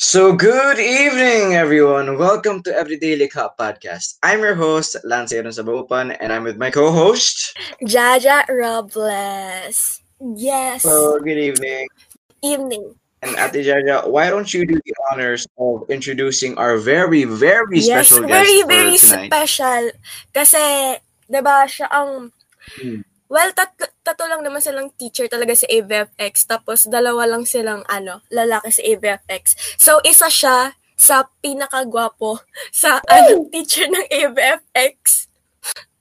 So, good evening, everyone. Welcome to Everyday Likha Podcast. I'm your host, Lance Aaron Sabupan, and I'm with my co-host. Jaja Robles. Yes. So, good evening. Evening. And Ate Jaja, why don't you do the honors of introducing our very, very Yes, special guest very, very tonight? special. Kasi, di ba, siya ang... Hmm. Well, tatlo lang naman silang teacher talaga sa AVFX. Tapos, dalawa lang silang, ano, lalaki sa AVFX. So, isa siya sa pinakagwapo sa ano, teacher ng AVFX.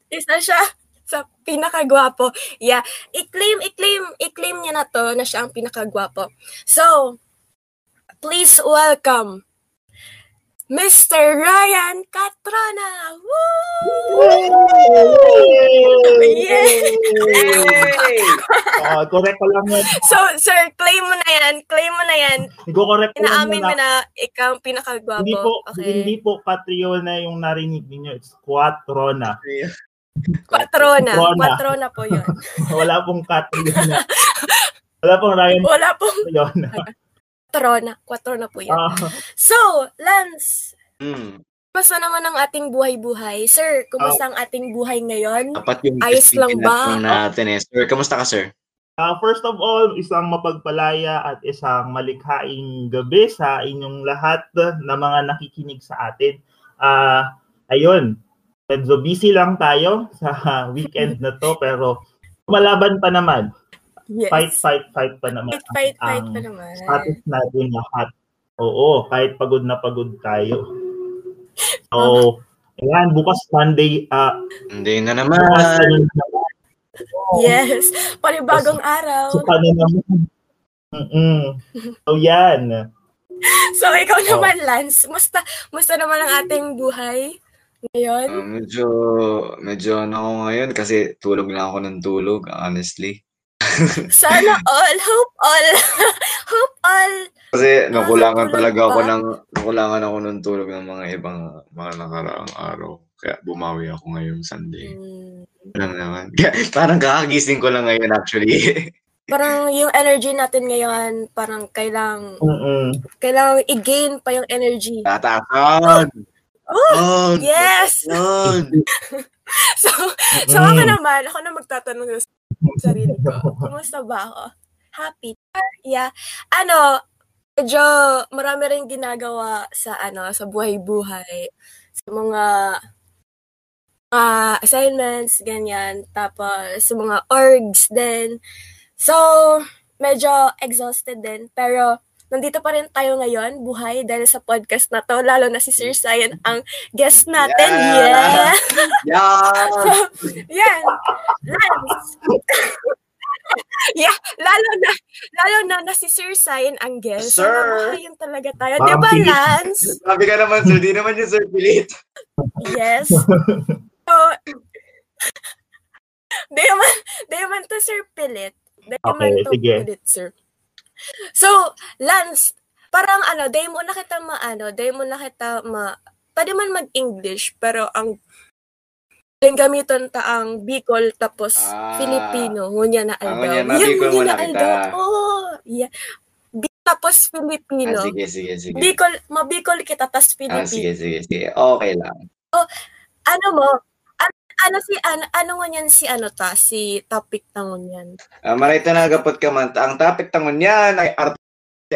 Isa siya sa pinakagwapo. Yeah. I-claim, i-claim, i-claim niya na to na siya ang pinakagwapo. So, please welcome Mr. Ryan Catrona! Woo! Yeah! Yay! Ah, correct ko lang yan. So, sir, claim mo na yan. Claim mo na yan. Go-correct ko lang Inaamin mo muna. na ikaw ang pinakagwapo. Hindi po, okay. hindi po Catriona yung narinig ninyo. It's Quattrona. Quattrona. Quattrona. Quattrona po yun. Wala pong Catriona. Wala pong Ryan Wala pong Catriona. Quattrona. Quattrona po yun. Ah, So, Lance, Hmm. Kumusta naman ang ating buhay-buhay? Sir, kumusta ang ating buhay ngayon? Dapat yung Ayos lang ba? natin eh. Sir, kamusta ka, sir? ah, first of all, isang mapagpalaya at isang malikhaing gabi sa inyong lahat na mga nakikinig sa atin. Ah, ayun, medyo busy lang tayo sa weekend na to pero malaban pa naman. Yes. Fight, fight, fight pa naman. Fight, fight, fight ang pa naman. status natin lahat. Oo, kahit pagod na pagod tayo. So, ayan, bukas Sunday, ah, Hindi na bukas naman. ano naman. Yes. Panibagong araw. So, paano naman? Mm-mm. So, yan. So, ikaw Oh. naman, Lance. Musta, musta naman ang ating buhay ngayon? Ah, medyo, medyo ano ako ngayon kasi tulog lang ako ng tulog, honestly. Sana all, hope all, hope all. Kasi nakulangan talaga ako ng nakulangan ako ng tulog ng mga ibang mga nakaraang araw. Kaya bumawi ako ngayong Sunday. Hmm. Lang naman. parang kakagising ko lang ngayon actually. Parang yung energy natin ngayon, parang kailang, Mm-mm. kailangang i-gain pa yung energy. Tatakan! Oh, Oh, yes! Yun! So, so ako naman, ako na magtatanong sa sarili ko, kumusta ba ako? Happy? Yeah. Ano, medyo marami rin ginagawa sa ano sa buhay-buhay sa mga ah assignments ganyan tapos sa mga orgs din so medyo exhausted din pero nandito pa rin tayo ngayon buhay dahil sa podcast na to lalo na si Sir Sayan ang guest natin Yeah! yeah Yan! yan Lance yeah lalo na lalo na na si Sir Sayan ang guest Sir. Buhayin talaga tayo di ba. Lance Sabi ka naman, sir. Di naman yung sir pilit. Yes. So, di man, di man to Sir Pilit. Di man Okay, to sige. Pilit, Sir. So, Lance, parang ano, di mo na kita maano, di mo na kita ma, pwede man mag-English, pero ang yung gamiton ta ang Bicol tapos Ah. Filipino, ngunya na Ah, aldaw. ngunya, ma-Bicol mo na kita. Oh, yeah. Bi- tapos Filipino. Ah, sige, sige, sige. Bicol, mabicol kita tapos Ah, Filipino. sige, sige, sige. Okay lang. ano mo, ano, si, ano, ano nga yan si, ano ta, si topic tangon yan. Uh, marita na gapot ka man. Ang topic tangon yan ay arte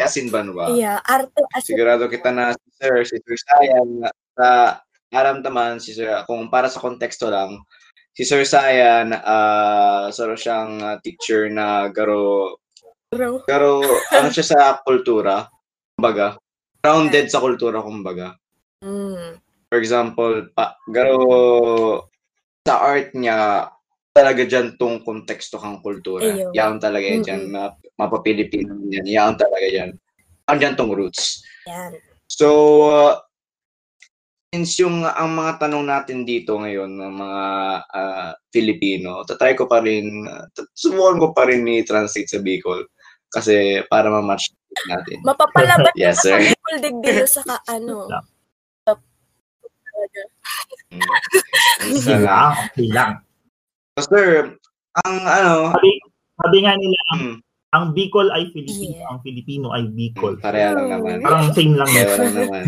asin banwa. Yeah, arte as Sigurado kita na si Sir, si Sir Sayan, sa aram taman, si Sir, kung para sa konteksto lang, si Sir Sayan, ah saro siyang ah, teacher na garo, bro. garo, ano siya sa kultura, kumbaga, grounded sa kultura, kumbaga. Mm. For example, pa, garo, sa art niya, talaga dyan tong konteksto kang kultura. Ayun. Yan talaga yan dyan. Map, mapapilipino yan. Yan talaga yan. Dyan tong roots. Yan. So, uh, since yung ang mga tanong natin dito ngayon ng mga ah, Filipino, tatry ko pa rin, uh, subukan ko pa rin i-translate sa Bicol kasi para ma-match natin. Mapapalaban Yes, sir. sa digdilo sa ka, ano. Mm. Okay lang, okay lang. So, sir, ang ano, Sabi, sabi nga nila, mm, ang Bicol ay Filipino, Yeah. ang Filipino ay Bicol. Pareha lang naman. Parang same lang Pareha yun. lang naman.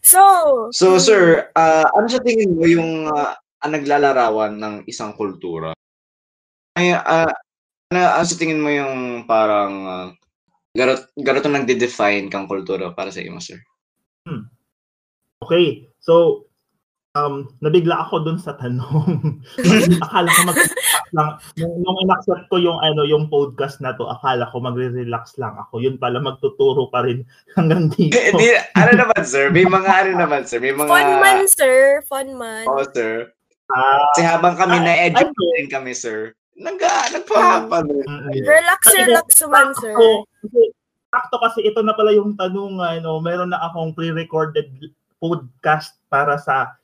So, so, sir, ah, ano sa tingin mo yung ah, ang naglalarawan ng isang kultura? Ay, ah, ano, ano sa tingin mo yung parang uh, garot, garot na nagde-define kang kultura para sa iyo, sir? Okay, so um, nabigla ako dun sa tanong. akala ko mag lang nung, nung inaccept ko yung ano yung podcast na to, akala ko magre-relax lang ako. Yun pala magtuturo pa rin hanggang dito. Di, ano naman, sir? May mga ano naman, sir? May mga... fun man, sir. Fun man. Oo, sir. Ah, Kasi habang kami Ah, na-educate din kami, sir, nag, nagpahapa din. mm, Relax, relax man, sir. Ako, kasi, sakto kasi ito na pala yung tanong, ano, meron na akong pre-recorded podcast para sa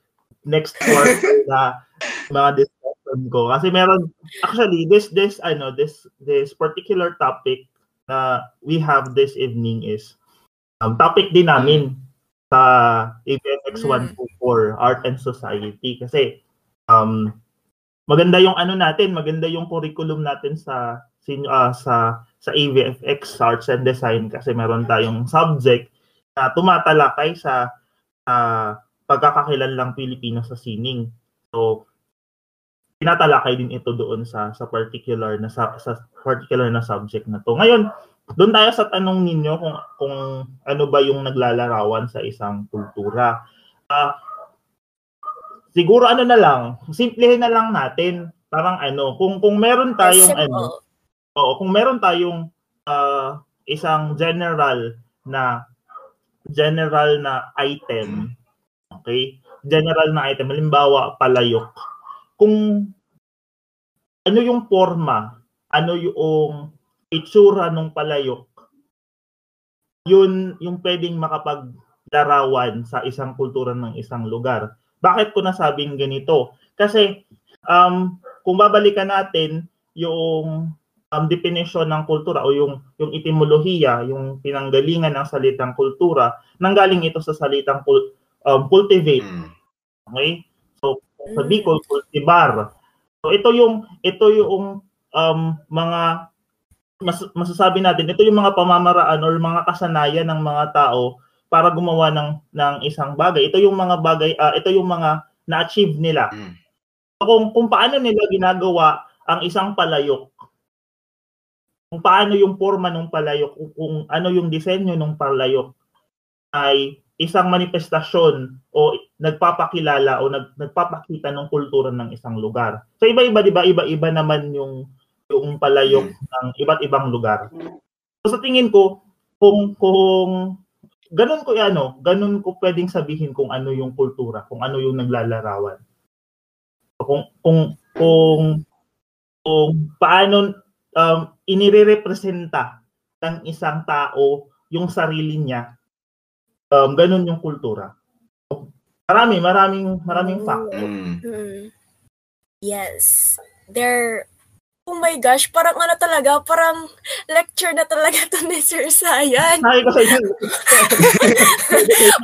next quarter na mga discussion ko. Kasi meron, actually, this, this, ano, this, this particular topic na we have this evening is, um, topic din namin sa ABFX Mm. 124, Art and Society. Kasi, um, maganda yung ano natin, maganda yung curriculum natin sa ah, sa sa AVFX Arts and Design kasi meron tayong subject na tumatalakay sa uh, pagkakakilanlang Pilipino sa sining. So tinatalakay din ito doon sa sa particular na sa, sa particular na subject na to. Ngayon, doon tayo sa tanong ninyo kung kung ano ba yung naglalarawan sa isang kultura. Ah, siguro ano na lang, simplihin na lang natin. Parang ano, kung kung meron tayong Simple. ano, oo, kung meron tayong ah, isang general na general na item, okay? General na item, halimbawa palayok. Kung ano yung forma, ano yung itsura ng palayok, yun yung pwedeng makapaglarawan sa isang kultura ng isang lugar. Bakit ko nasabing ganito? Kasi um, kung babalikan natin yung um, definition ng kultura o yung yung etimolohiya, yung pinanggalingan ng salitang kultura, nanggaling ito sa salitang kul- um, cultivate, Mm. okay? So sa Bicol cultivar. So ito yung ito yung um, mga mas, masasabi natin, ito yung mga pamamaraan or mga kasanayan ng mga tao para gumawa ng ng isang bagay. Ito yung mga bagay, ah, ito yung mga na-achieve nila. Mm. Kung kung paano nila ginagawa ang isang palayok. Kung paano yung forma ng palayok, kung, kung ano yung disenyo ng palayok ay isang manifestasyon o nagpapakilala o nag, nagpapakita ng kultura ng isang lugar. So iba-iba, di ba? Iba-iba naman yung yung palayok ng iba't ibang lugar. So sa tingin ko, kung kung ganun ko ano, ganun ko pwedeng sabihin kung ano yung kultura, kung ano yung naglalarawan. So, kung kung kung kung paano um, inirerepresenta ng isang tao yung sarili niya, um, ganun yung kultura. Marami, maraming maraming factor. Mm. Yes. There, oh my gosh, parang ano talaga, parang lecture na talaga to ni Sir Sayan.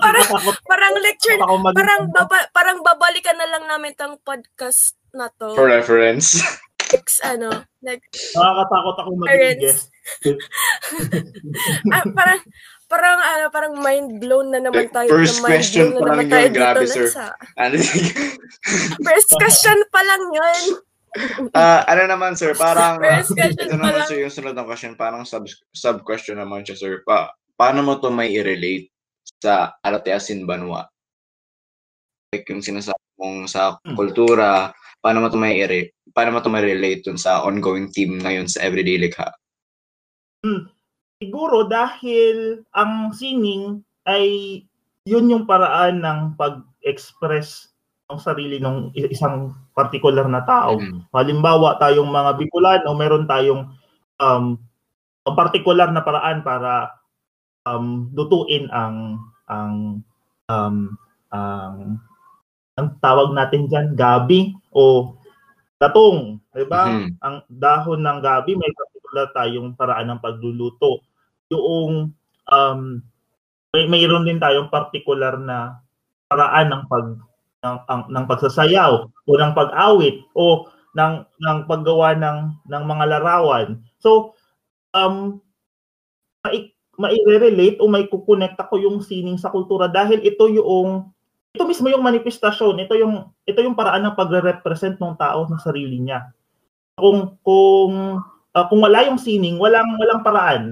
Parang- Parang lecture, parang baba, parang babalikan na lang namin tong podcast na to. For reference. Next, ano, nag, Nakakatakot ako maging guest. ah, parang, parang, ano, parang mind blown na naman tayo. First na question pa lang tayo yun, grabe, sir. Sa, ano, first question pa lang yun. Ah, ano naman, sir, parang, First question ito pa naman, lang. sir, yung sunod na question, parang sub, sub-question naman siya, sir. Pa, paano mo to may i-relate sa Arateasin Banwa? Like, yung sinasabi mong sa Hmm. kultura, paano mo to may paano mo to may relate dun sa ongoing team ngayon sa Everyday Likha? Siguro dahil ang sining ay yun yung paraan ng pag-express ng sarili ng isang particular na tao. Mm. Halimbawa, tayong mga Bicolano, meron tayong um, particular na paraan para um, lutuin ang ang um, ang ang tawag natin diyan gabi o gatong, 'di ba? Mhm. Ang dahon ng gabi may particular tayong paraan ng pagluluto. Yung um may mayroon din tayong particular na paraan ng pag ng, ang, ng pagsasayaw o ng pag-awit o ng ng paggawa ng ng mga larawan. So um mai, mai-relate o may kukonect ako yung sining sa kultura dahil ito yung ito mismo yung manifestasyon, ito yung ito yung paraan ng pagre-represent ng tao ng sarili niya. Kung kung uh, kung wala yung sining, walang walang paraan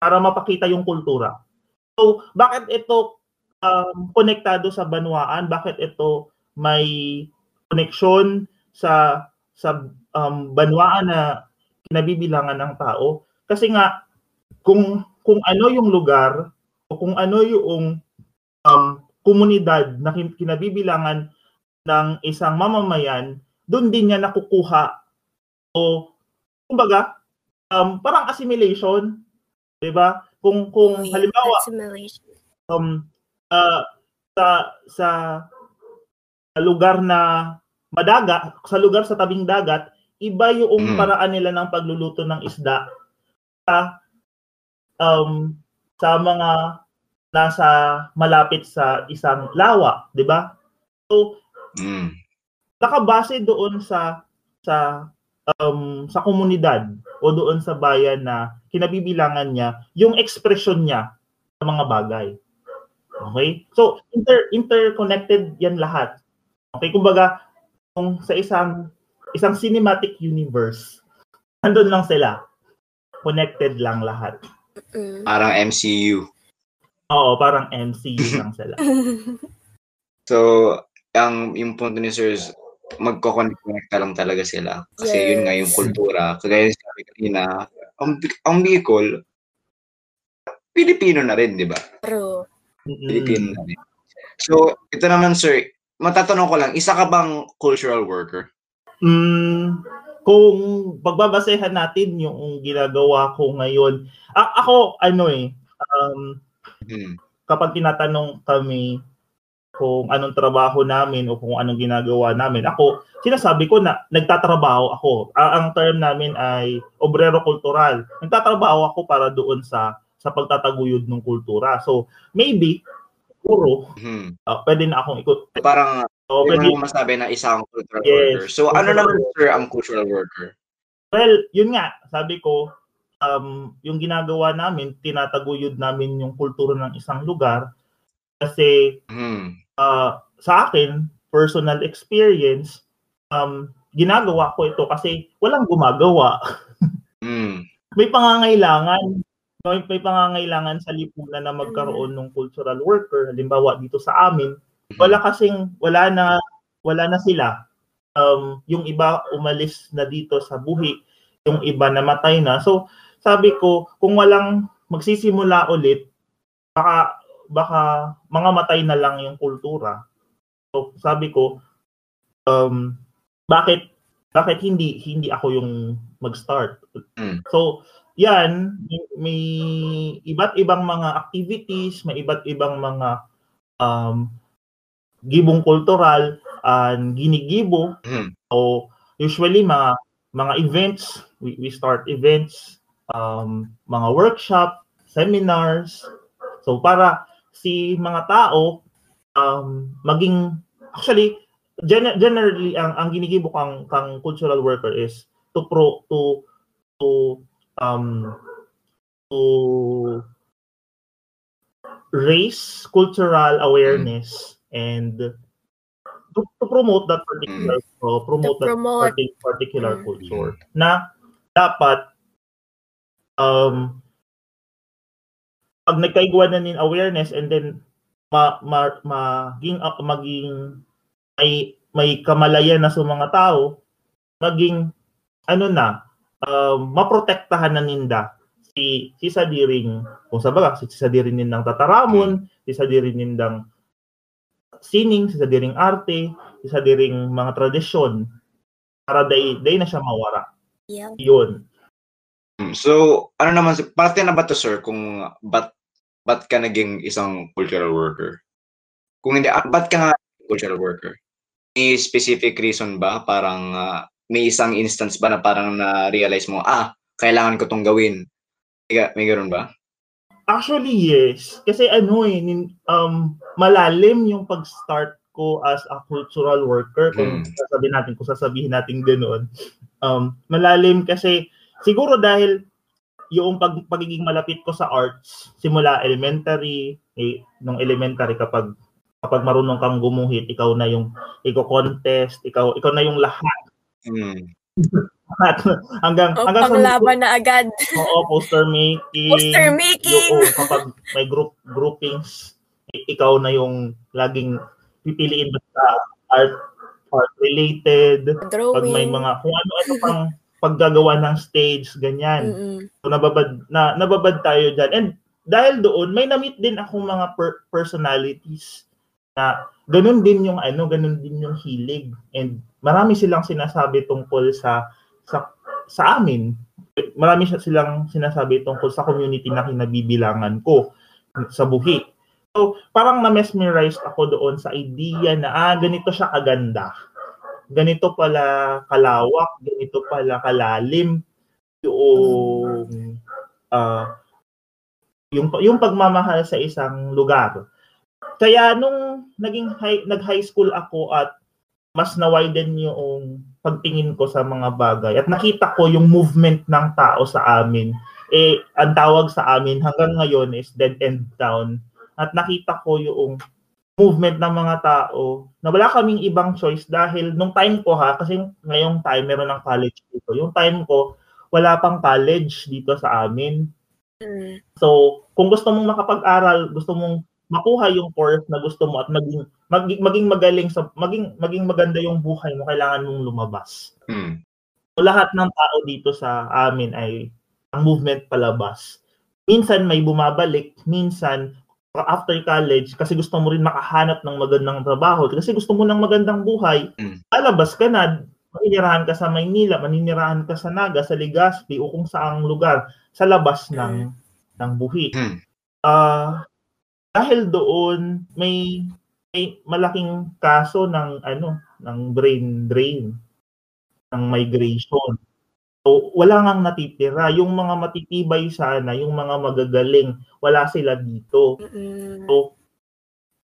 para mapakita yung kultura. So, bakit ito um, konektado sa banwaan? Bakit ito may connection sa sa um, banwaan na kinabibilangan ng tao? Kasi nga kung kung ano yung lugar o kung ano yung um, komunidad na kinabibilangan ng isang mamamayan, doon din niya nakukuha o kumbaga um, parang assimilation 'Di ba? Kung kung halimbawa um uh, sa sa lugar na madagat, sa lugar sa tabing dagat, iba yung mm. paraan nila ng pagluluto ng isda sa um sa mga nasa malapit sa isang lawa, 'di ba? So mm. nakabase doon sa sa um, sa komunidad o doon sa bayan na kinabibilangan niya yung expression niya sa mga bagay. Okay? So, inter interconnected yan lahat. Okay, kumbaga kung sa isang isang cinematic universe, andun lang sila. Connected lang lahat. Parang MCU. Oo, parang MCU lang sila. so, ang yung punto ni Sir magko-connect lang talaga sila. Kasi yes. yun nga yung kultura. Kagaya sabi kanina, ang, ang Bicol, Pilipino na rin, di ba? True. Pilipino na rin. So, ito naman sir, matatanong ko lang, isa ka bang cultural worker? Mm, kung pagbabasehan natin yung ginagawa ko ngayon, a- ako, ano eh, um, hmm. kapag tinatanong kami kung anong trabaho namin o kung anong ginagawa namin. Ako, sinasabi ko na nagtatrabaho ako. ang term namin ay obrero kultural. Nagtatrabaho ako para doon sa sa pagtataguyod ng kultura. So, maybe puro hmm. uh, pwede na akong ikot. Parang so, pwede mo masabi na isang cultural yes, worker. So, ano naman sir ang cultural worker? Well, yun nga, sabi ko, um, yung ginagawa namin, tinataguyod namin yung kultura ng isang lugar kasi hmm uh, sa akin, personal experience, um, ginagawa ko ito kasi walang gumagawa. mm. May pangangailangan, may, may pangangailangan sa lipunan na magkaroon ng cultural worker. Halimbawa dito sa amin, wala kasing wala na wala na sila. Um, yung iba umalis na dito sa buhi, yung iba namatay na. So, sabi ko, kung walang magsisimula ulit, baka baka mga matay na lang yung kultura. So sabi ko, um, bakit bakit hindi hindi ako yung mag-start? Mm. So, yan, may iba't ibang mga activities, may iba't ibang mga um, gibong kultural and ginigibo. Mm. So, usually mga mga events, we, we start events, um, mga workshop, seminars. So, para si mga tao um, maging actually gen- generally ang ang ginigibo kang kang cultural worker is to pro to to um to raise cultural awareness mm. and to, to promote that particular mm. uh, promote to that promote. particular mm. culture na dapat um pag nagkaigwa na nin awareness and then ma, ma, maging uh, maging may may kamalayan na sa mga tao maging ano na um, maprotektahan na ninda si si sadiring kung sa baga si sadiring nindang tataramon hmm. si sadiring nindang sining si sadiring arte si sadiring mga tradisyon para day day na siya mawara yeah. yun so, ano naman, parte na ba to sir kung ba't, ba't ka naging isang cultural worker? Kung hindi, ah, ba't ka nga cultural worker? May specific reason ba? Parang uh, may isang instance ba na parang na-realize mo, ah, kailangan ko tong gawin? May, may ganoon ba? Actually, yes. Kasi ano eh, um, malalim yung pag-start ko as a cultural worker, kung Mm. sasabihin natin, kung sasabihin natin ganoon, um, malalim kasi siguro dahil yung pag, pagiging malapit ko sa arts, simula elementary, eh, nung elementary kapag kapag marunong kang gumuhit, ikaw na yung ikaw contest, ikaw ikaw na yung lahat. Mm. hanggang O, hanggang sa panglaban na agad. oo, poster making. Poster making. Yung, oh, kapag may group groupings, ikaw na yung laging pipiliin basta art art related. Drawing. Pag may mga kung ano-ano pang paggagawa ng stage, ganyan. Mm-mm. So, nababad, na, nababad tayo dyan. And dahil doon, may na-meet din akong mga per- personalities na ganun din yung ano, ganun din yung hilig. And marami silang sinasabi tungkol sa sa sa amin. Marami silang sinasabi tungkol sa community na kinabibilangan ko sa buhi. So, parang na-mesmerize ako doon sa idea na, ah, ganito siya kaganda. Ganito pala kalawak, ganito pala kalalim yung ah, yung yung pagmamahal sa isang lugar. Kaya nung naging high, nag-high school ako at mas na-widen yung pagtingin ko sa mga bagay at nakita ko yung movement ng tao sa amin. Eh, ang tawag sa amin hanggang ngayon is Dead End Town. At nakita ko yung movement ng mga tao na wala kaming ibang choice dahil nung time ko ha, kasi ngayong time meron ng college dito. Yung time ko, wala pang college dito sa amin. Mm. So, kung gusto mong makapag-aral, gusto mong makuha yung course na gusto mo at maging maging, maging magaling sa maging maging maganda yung buhay mo, kailangan mong lumabas. Mm. So, lahat ng tao dito sa amin ay ang movement palabas. Minsan may bumabalik, minsan after college kasi gusto mo rin makahanap ng magandang trabaho kasi gusto mo ng magandang buhay, Mm. lalabas ka na, maninirahan ka sa Maynila, maninirahan ka sa Naga, sa Legazpi o kung saang lugar sa labas ng ng buhi. Mm. Ah, dahil doon may may malaking kaso ng ano, ng brain drain, ng migration. So, wala ngang natitira. Yung mga matitibay sana, yung mga magagaling, wala sila dito. Mm-mm. So,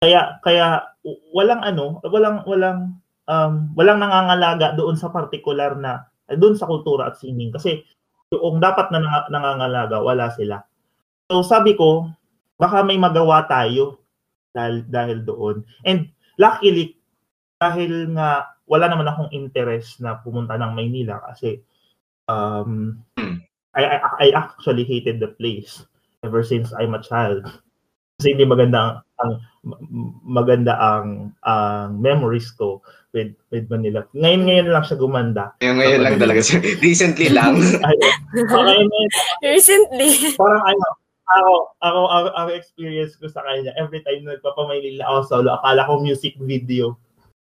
kaya kaya walang ano, walang walang um, walang nangangalaga doon sa particular na eh, doon sa kultura at sining kasi yung dapat na nang- nangangalaga wala sila. So sabi ko, baka may magawa tayo dahil dahil doon. And luckily dahil nga wala naman akong interest na pumunta ng Maynila kasi um, Hmm. I, I, I actually hated the place ever since I'm a child. Kasi hindi maganda ang, ang maganda ang ang memories ko with with Manila. Ngayon ngayon lang siya gumanda. Yung ngayon lang talaga. Recently lang. Ay, ngayon, ngayon, Recently. parang ano, ako, ako, ako, ako experience ko sa kanya, every time na nagpapamaylila ako solo, akala ko music video.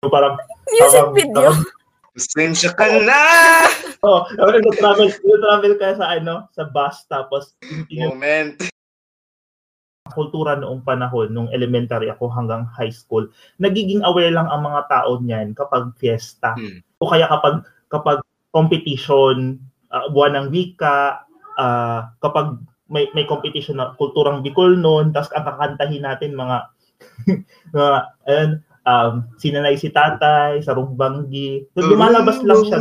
So parang, Music parang- video. parang- Pasensya ka na! oh, nag-travel, nag-travel ka sa ano, sa bus, tapos Moment. kultura noong panahon, nung elementary ako hanggang high school, nagiging aware lang ang mga tao niyan kapag fiesta. Hmm. O kaya kapag kapag competition, ah, buwan ng wika, ah, kapag may may competition na kulturang Bicol noon, tapos ang kakantahin natin mga mga ayun, um, sinanay si tatay, sa rumbanggi. So, lumalabas lang siya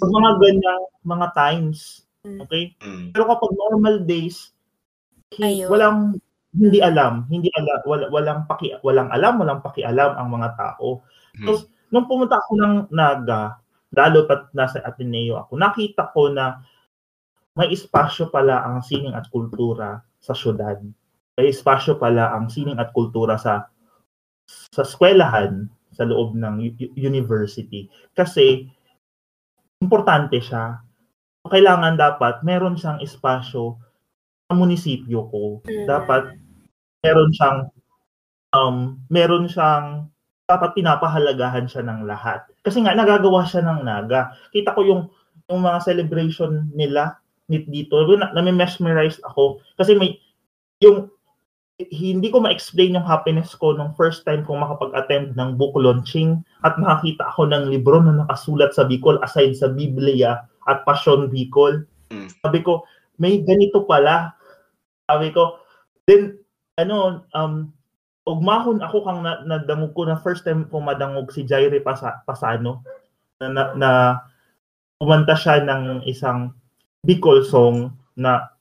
pag mga ganyang mga times. Okay? Mm. Pero kapag normal days, Ayun. walang hindi alam, hindi alam, wala, walang paki walang alam, walang pakialam ang mga tao. Hmm. So, nung pumunta ako ng Naga, lalo pat nasa Ateneo ako, nakita ko na may espasyo pala ang sining at kultura sa syudad. May espasyo pala ang sining at kultura sa sa eskwelahan sa loob ng university. Kasi importante siya. Kailangan dapat meron siyang espasyo sa munisipyo ko. Mm. Dapat meron siyang um, meron siyang dapat pinapahalagahan siya ng lahat. Kasi nga nagagawa siya ng naga. Kita ko yung yung mga celebration nila nit dito, na, na-mesmerize ako kasi may yung hindi ko ma-explain yung happiness ko nung first time kong makapag-attend ng book launching at nakakita ako ng libro na nakasulat sa Bicol aside sa Biblia at Passion Bicol. Mm. Sabi ko, may ganito pala. Sabi ko, then ano um ugmahon ako kang na, nadangog ko na first time ko madangog si Jaire Pasa, Pasano na, na, na kumanta siya ng isang Bicol song na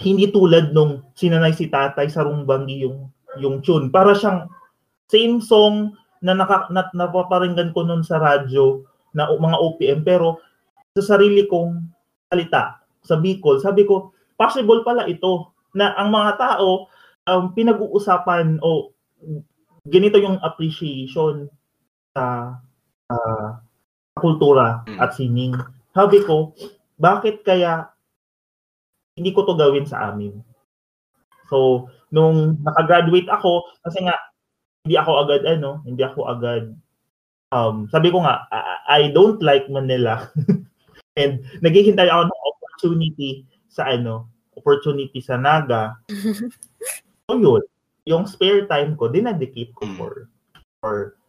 hindi tulad nung sinanay si tatay sa Rumbanggi yung yung tune. Para siyang same song na, naka, na napaparinggan ko noon sa radyo na mga OPM pero sa sarili kong salita sa Bicol, sabi ko, possible pala ito na ang mga tao um, pinag-uusapan o ganito yung appreciation sa uh, kultura at sining. Sabi ko, bakit kaya hindi ko to gawin sa amin? So, nung nakagraduate ako, kasi nga, hindi ako agad, ano, hindi ako agad, um, sabi ko nga, I, I don't like Manila. And naghihintay ako ng opportunity sa ano, opportunity sa Naga. so yun, yung spare time ko, dinedicate ko for for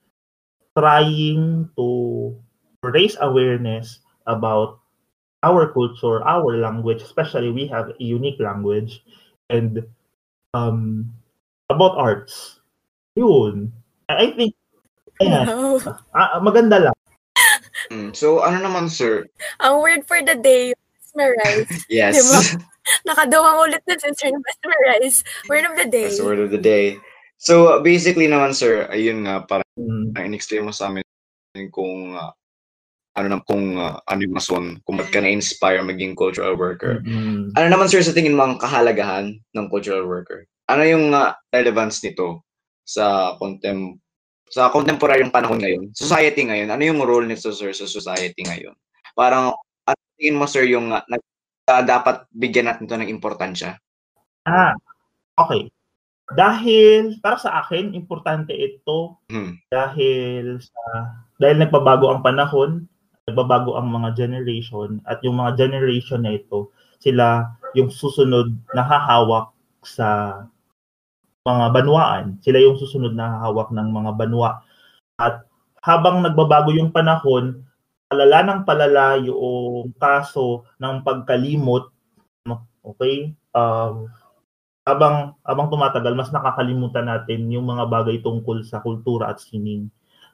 trying to raise awareness about our culture, our language, especially we have a unique language, and um, about arts. Yun. I think, ayan, Wow. ah, maganda lang. Mm. So, ano naman, sir? Ang word for the day, mesmerize. Yes. Diba? Nakadawang ulit na since you're mesmerize. Word of the day. That's word of the day. So, basically naman, sir, ayun nga, parang Mm, in-explain mo sa amin kung uh, ano na kung uh, ano yung rason kung ba't ka na-inspire maging cultural worker. mm, Ano naman sir sa tingin mo ang kahalagahan ng cultural worker? Ano yung uh, relevance nito sa contem sa contemporaryong panahon ngayon? Society ngayon, ano yung role nito sir sa society ngayon? Parang ano tingin mo sir yung uh, nag- uh, dapat bigyan natin to ng importansya? Ah, okay. Dahil para sa akin importante ito Hmm. dahil sa dahil nagbabago ang panahon, nagbabago ang mga generation at yung mga generation na ito, sila yung susunod na hahawak sa mga banwaan. Sila yung susunod na hahawak ng mga banwa. At habang nagbabago yung panahon, palala ng palala yung kaso ng pagkalimot, okay? Um, habang habang tumatagal mas nakakalimutan natin yung mga bagay tungkol sa kultura at sining.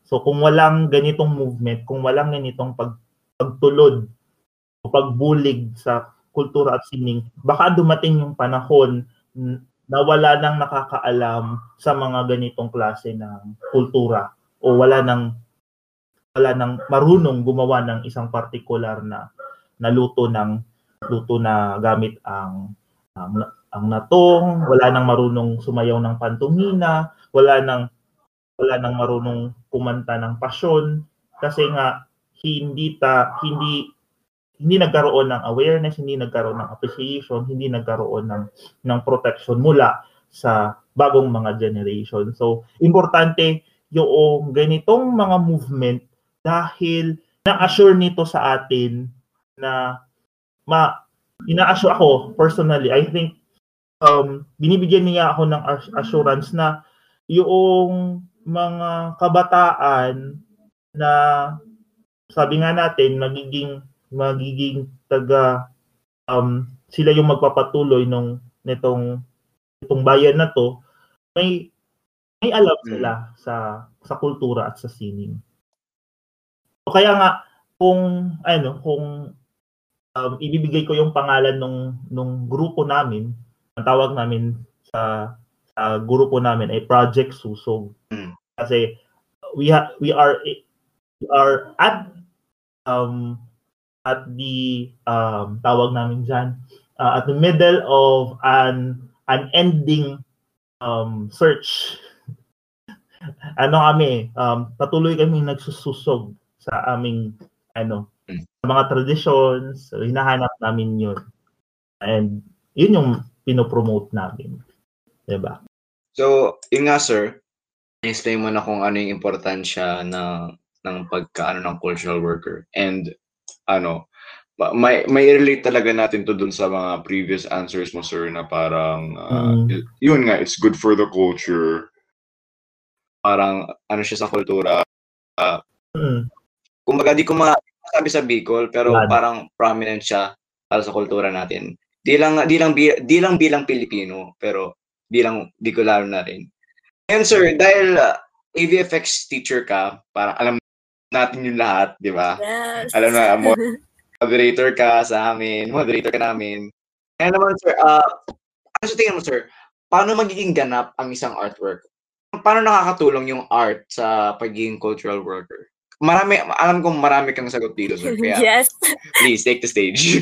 So kung walang ganitong movement, kung walang ganitong pag, pagtulod o pagbulig sa kultura at sining, baka dumating yung panahon na wala nang nakakaalam sa mga ganitong klase ng kultura o wala nang wala nang marunong gumawa ng isang partikular na na luto ng luto na gamit ang ang ang natong, wala nang marunong sumayaw ng pantumina, wala nang wala nang marunong kumanta ng pasyon kasi nga hindi ta hindi hindi nagkaroon ng awareness, hindi nagkaroon ng appreciation, hindi nagkaroon ng ng protection mula sa bagong mga generation. So, importante yung ganitong mga movement dahil na-assure nito sa atin na ma ina-assure ako personally, I think um, binibigyan niya ako ng ass- assurance na yung mga kabataan na sabi nga natin magiging magiging taga um, sila yung magpapatuloy nung nitong itong bayan na to may may alam Mm. sila sa sa kultura at sa sining. So kaya nga kung ano kung um, ibibigay ko yung pangalan nung nung grupo namin, ang tawag namin sa sa grupo namin ay Project Susog. Mm. Kasi we ha- we are we are at um at the um tawag namin diyan at the middle of an an ending um search. ano kami, um, patuloy kami nagsususog sa aming ano, Mm. sa mga traditions, so, hinahanap namin yun. And yun yung pinopromote namin. 'Di ba? So, yun nga sir, explain mo na kung ano yung importansya ng ng pagkaano ng cultural worker and ano ma- may may relate talaga natin to dun sa mga previous answers mo sir na parang uh, Mm. yun nga it's good for the culture parang ano siya sa kultura Mm. kumbaga di ko masabi sa Bicol pero Wala. parang prominent siya para sa kultura natin di lang di lang di lang bilang Pilipino pero bilang Bicolano na rin Ngayon, sir, dahil uh, AVFX teacher ka, para alam natin yung lahat, di ba? Yes. Alam na, mo- moderator ka sa amin, moderator ka namin. Kaya naman, sir, uh, ano sa tingin mo, sir, paano magiging ganap ang isang artwork? Paano nakakatulong yung art sa pagiging cultural worker? Marami, alam kong marami kang sagot dito, sir. Kaya, yes. please, take the stage.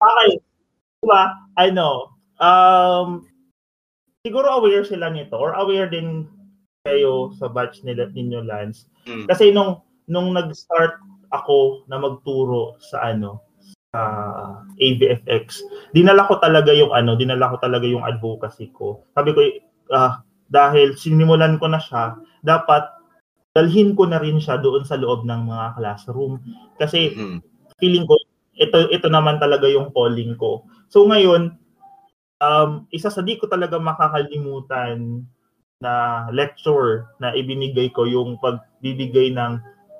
Okay. Diba? Ano, um, siguro aware sila nito or aware din kayo sa batch nila ninyo Lance. Mm. Kasi nung nung nag-start ako na magturo sa ano sa ABFX, dinala ko talaga yung ano, dinala ko talaga yung advocacy ko. Sabi ko ah, dahil sinimulan ko na siya, dapat dalhin ko na rin siya doon sa loob ng mga classroom kasi Mm. feeling ko ito ito naman talaga yung calling ko. So ngayon, um, isa sa di ko talaga makakalimutan na lecture na ibinigay ko yung pagbibigay ng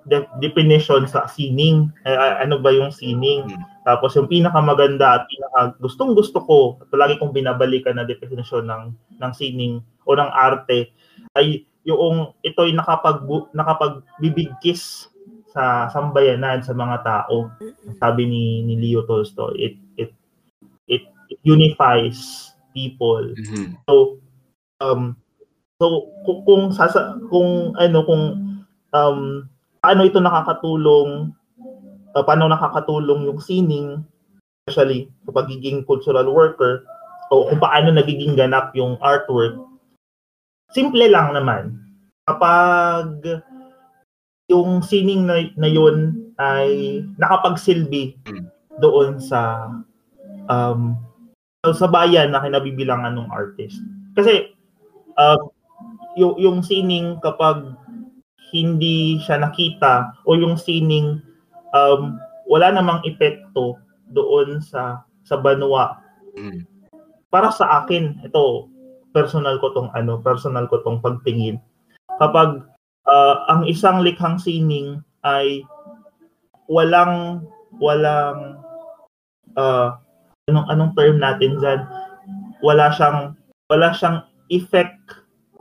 de- definition sa sining. Eh, ano ba yung sining? Hmm. Tapos yung pinakamaganda at pinaka gustong gusto ko at lagi kong binabalikan na definition ng ng sining o ng arte ay yung ito'y nakapag nakapagbibigkis sa sambayanan sa mga tao sabi ni ni Leo Tolstoy it unifies people Mhm. so um so kung, kung sasa kung ano kung um paano ito nakakatulong uh, paano nakakatulong yung sining especially sa pagiging cultural worker o kung paano nagiging ganap yung artwork simple lang naman kapag yung sining na, na yun ay nakapagsilbi Mm. doon sa um sa bayan na kinabibilangan ng artist. Kasi um, yung, yung sining kapag hindi siya nakita o yung sining um, wala namang epekto doon sa sa banwa. Mm. Para sa akin, ito personal ko tong ano, personal ko tong pagtingin. Kapag ah, ang isang likhang sining ay walang walang ah, anong anong term natin diyan wala siyang wala siyang effect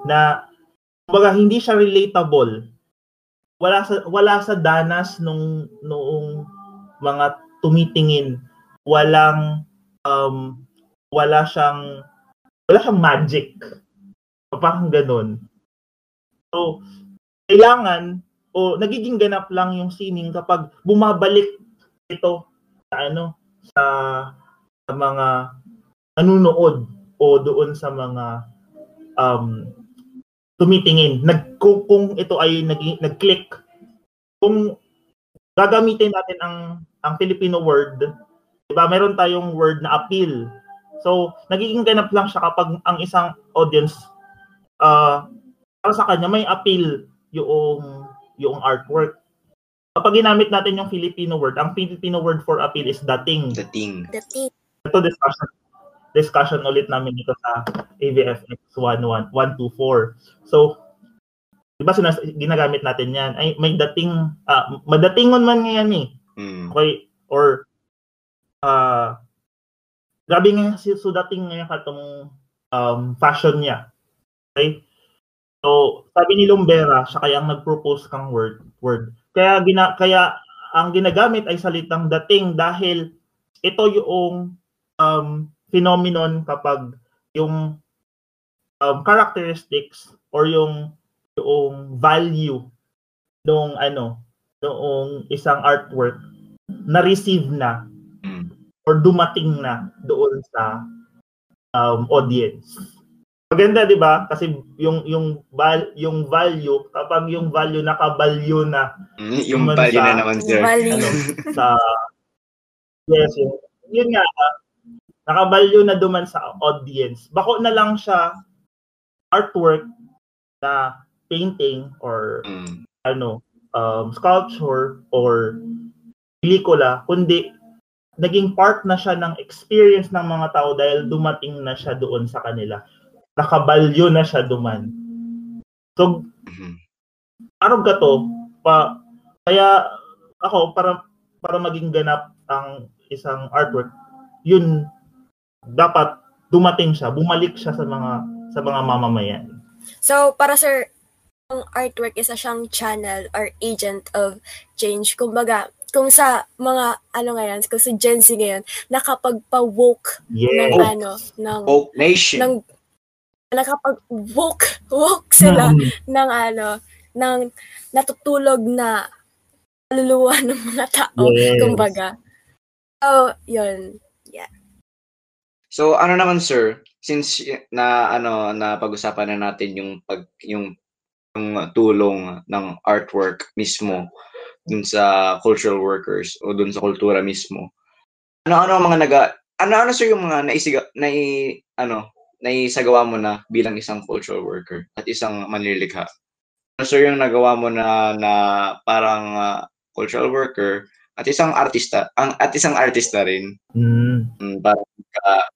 na kumbaga hindi siya relatable. Wala sa wala sa danas nung noong mga tumitingin. Walang um, wala siyang wala siyang magic. Parang ganun. So kailangan o nagiging ganap lang yung sining kapag bumabalik ito sa ano sa sa mga nanunood o doon sa mga um, tumitingin nag kung, kung ito ay nag nag-click kung gagamitin natin ang ang Filipino word 'di ba meron tayong word na appeal so nagiging ganap lang siya kapag ang isang audience uh, para sa kanya may appeal yung yung artwork. Kapag ginamit natin yung Filipino word, ang Filipino word for appeal is dating. The thing. Ito discussion discussion ulit namin dito sa AVFX 11124. So, di ba sinas- ginagamit natin yan? Ay, may dating, ah, madatingon man ngayon eh. Mm. Okay? Or, ah, grabe nga si Sudating ngayon katong um, fashion niya. Okay? So, sabi ni Lumbera, siya kaya ang nag-propose kang word, word. Kaya, gina, kaya ang ginagamit ay salitang dating dahil ito yung um, phenomenon kapag yung um, characteristics or yung yung value nung ano noong isang artwork na receive na Mm. or dumating na doon sa um, audience. Maganda 'di ba? Kasi yung yung val, yung value kapag yung value nakabalyo na Mm, Yung value sa- na naman, sir. Value. ano sa yes yun, yun nga nakabalyo na duman sa audience. Bako na lang siya artwork na painting or Mm. ano um, sculpture or pelikula kundi naging part na siya ng experience ng mga tao dahil dumating na siya doon sa kanila. Nakabalyo na siya duman. So, Mhm. araw ka to, pa, kaya ako, para, para maging ganap ang isang artwork, yun, dapat dumating siya, bumalik siya sa mga sa mga mamamayan. So, para sir, ang artwork isa siyang channel or agent of change. Kumbaga, kung sa mga ano ngayon, kung sa Gen Z ngayon, nakapagpa-woke Yes. ng Woke. ano, ng Folk Nation. ng nakapag-woke woke sila Mm. ng ano, ng natutulog na kaluluwa ng mga tao, Yes. kumbaga. So, yun. So ano naman sir, since na ano na pag-usapan na natin yung pag yung yung tulong ng artwork mismo dun sa cultural workers o dun sa kultura mismo. Ano-ano mga naga ano-ano sir yung mga naisiga nai ano naisagawa mo na bilang isang cultural worker at isang manlilikha? Ano sir yung nagawa mo na na parang ah, cultural worker at isang artista ang at isang artista rin Mm. Mm, parang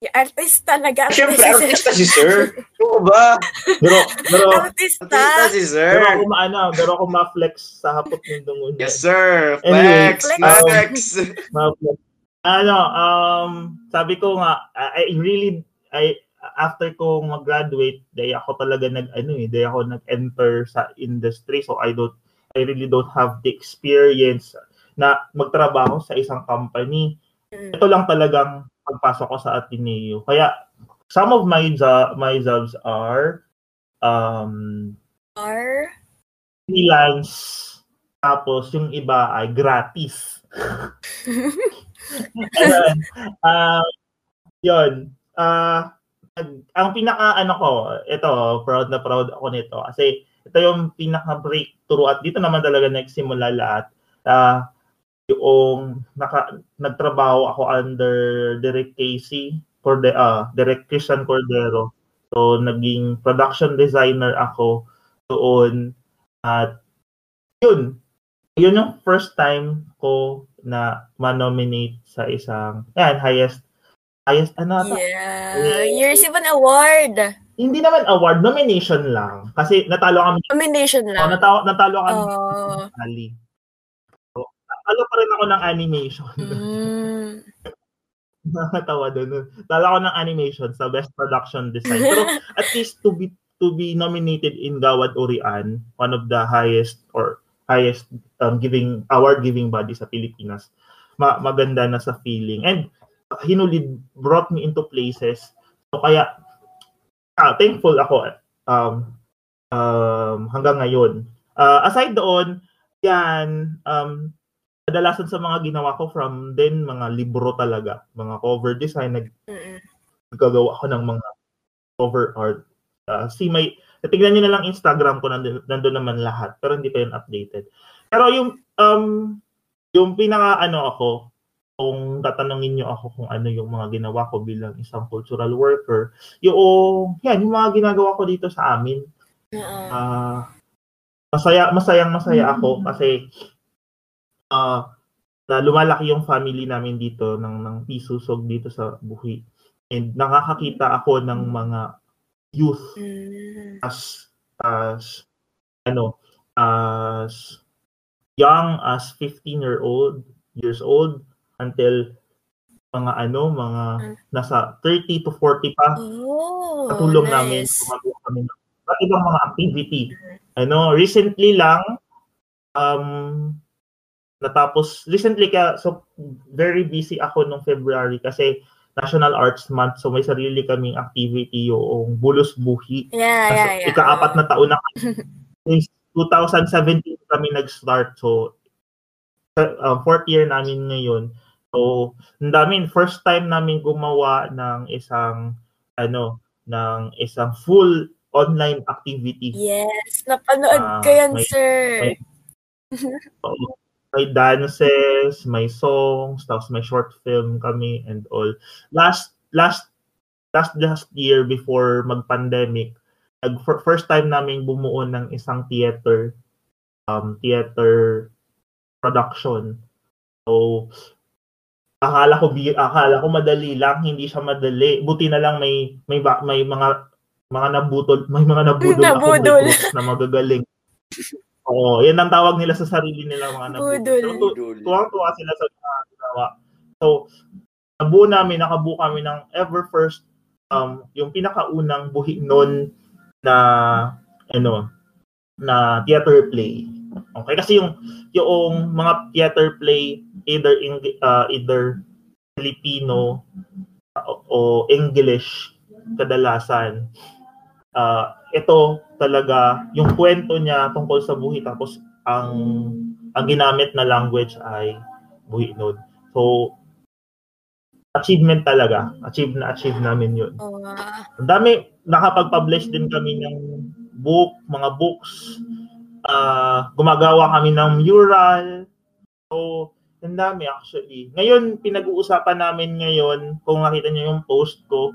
Yung artista, nag-artista. Siyempre, artista si Sir. Ano ba? Pero, pero, Artista. Artista si Sir. pero ako maano, pero ako ma-flex sa hapot ng dungo niya. Yes, sir. Anyway, Flex. flex. Flex. Ma-flex. Ano, um, sabi ko nga, I I really, I, after ko mag-graduate, day ako talaga nag, ano eh, day ako nag-enter sa industry. So, I don't, I really don't have the experience na magtrabaho sa isang company. Mm. ito lang talagang pagpasok ko sa Ateneo. Kaya some of my jo- my jobs are um Or, freelance tapos yung iba ay gratis. Ayun. Ah, yun. Ah, nag- ang pinaka ano ko, ito, proud na proud ako nito kasi ito yung pinaka breakthrough at dito naman talaga nagsimula lahat. Ah, yung naka, nagtrabaho ako under Direct Casey Corde, ah, Direct Christian Cordero. So, naging production designer ako doon at yun, yun yung first time ko na ma-nominate sa isang, yan, highest, highest, ano ata? yeah. You receive an award. Hindi naman award, nomination lang. Kasi natalo kami, Nomination oh, lang. natalo, natalo kami Oh. Natalo pa rin ako ng animation. Mm. Nakakatawa doon. Tala ko ng animation sa best production design. Pero at least to be to be nominated in Gawad Urian, one of the highest or highest um, giving award giving body sa Pilipinas. Ma- maganda na sa feeling. And uh, hinulid brought me into places. So kaya ah, thankful ako um, um, hanggang ngayon. Uh, aside doon, yan um, kadalasan sa mga ginawa ko from then mga libro talaga, mga cover design, Mm-mm. naggagawa ko ng mga cover art. Uh, see my, tignan nyo na lang Instagram ko, nandun, nandun naman lahat, pero hindi pa yun updated. Pero yung, um, yung pinaka ano ako, kung tatanungin nyo ako kung ano yung mga ginawa ko bilang isang cultural worker, yung, yan, yung mga ginagawa ko dito sa amin. Ah, masaya masayang masaya ako kasi ah na lumalaki yung family namin dito ng ng Pisusog dito sa Buhi. And nakakakita ako ng mga youth Mm. as as ano as young as 15 year old years old until mga ano mga Mm. nasa 30 to 40 pa Oh, katulong namin nice. gumagawa kami ng ibang mga activity. Ano, recently lang um natapos recently ka so very busy ako nung February kasi National Arts Month so may sarili kaming activity yung Bulos Buhi. Yeah, yeah, yeah. ikaapat na taon na kami. Since 2017 kami nag-start so uh, fourth year namin ngayon. So, ang dami first time namin gumawa ng isang ano ng isang full online activity. Yes, napanood Ah, ko yan, may- sir. may- Oo. May dances, may songs, tapos may short film kami and all. Last last last last year before mag-pandemic, nag fir- first time namin bumuo ng isang theater um theater production. So akala ko bi- akala ko madali lang, hindi siya madali. Buti na lang may may may mga mga nabutol, may mga nabudol ako Nabudol. recruits na magagaling. Oo, yan ang tawag nila sa sarili nila mga nabudol. Tu- tuwang-tuwa sila sa mga ginawa. So, nabuo namin, nakabuo kami ng ever first um, yung pinakaunang buhi nun na ano na theater play. Okay kasi yung yung mga theater play either in, uh, either Filipino uh, o English kadalasan uh, ito talaga yung kwento niya tungkol sa buhi tapos ang ang ginamit na language ay buhi node. So achievement talaga. Achieve na achieve namin yun. Ang dami, nakapag-publish din kami ng book, mga books. Uh, gumagawa kami ng mural. So, ang dami actually. Ngayon, pinag-uusapan namin ngayon, kung nakita niyo yung post ko,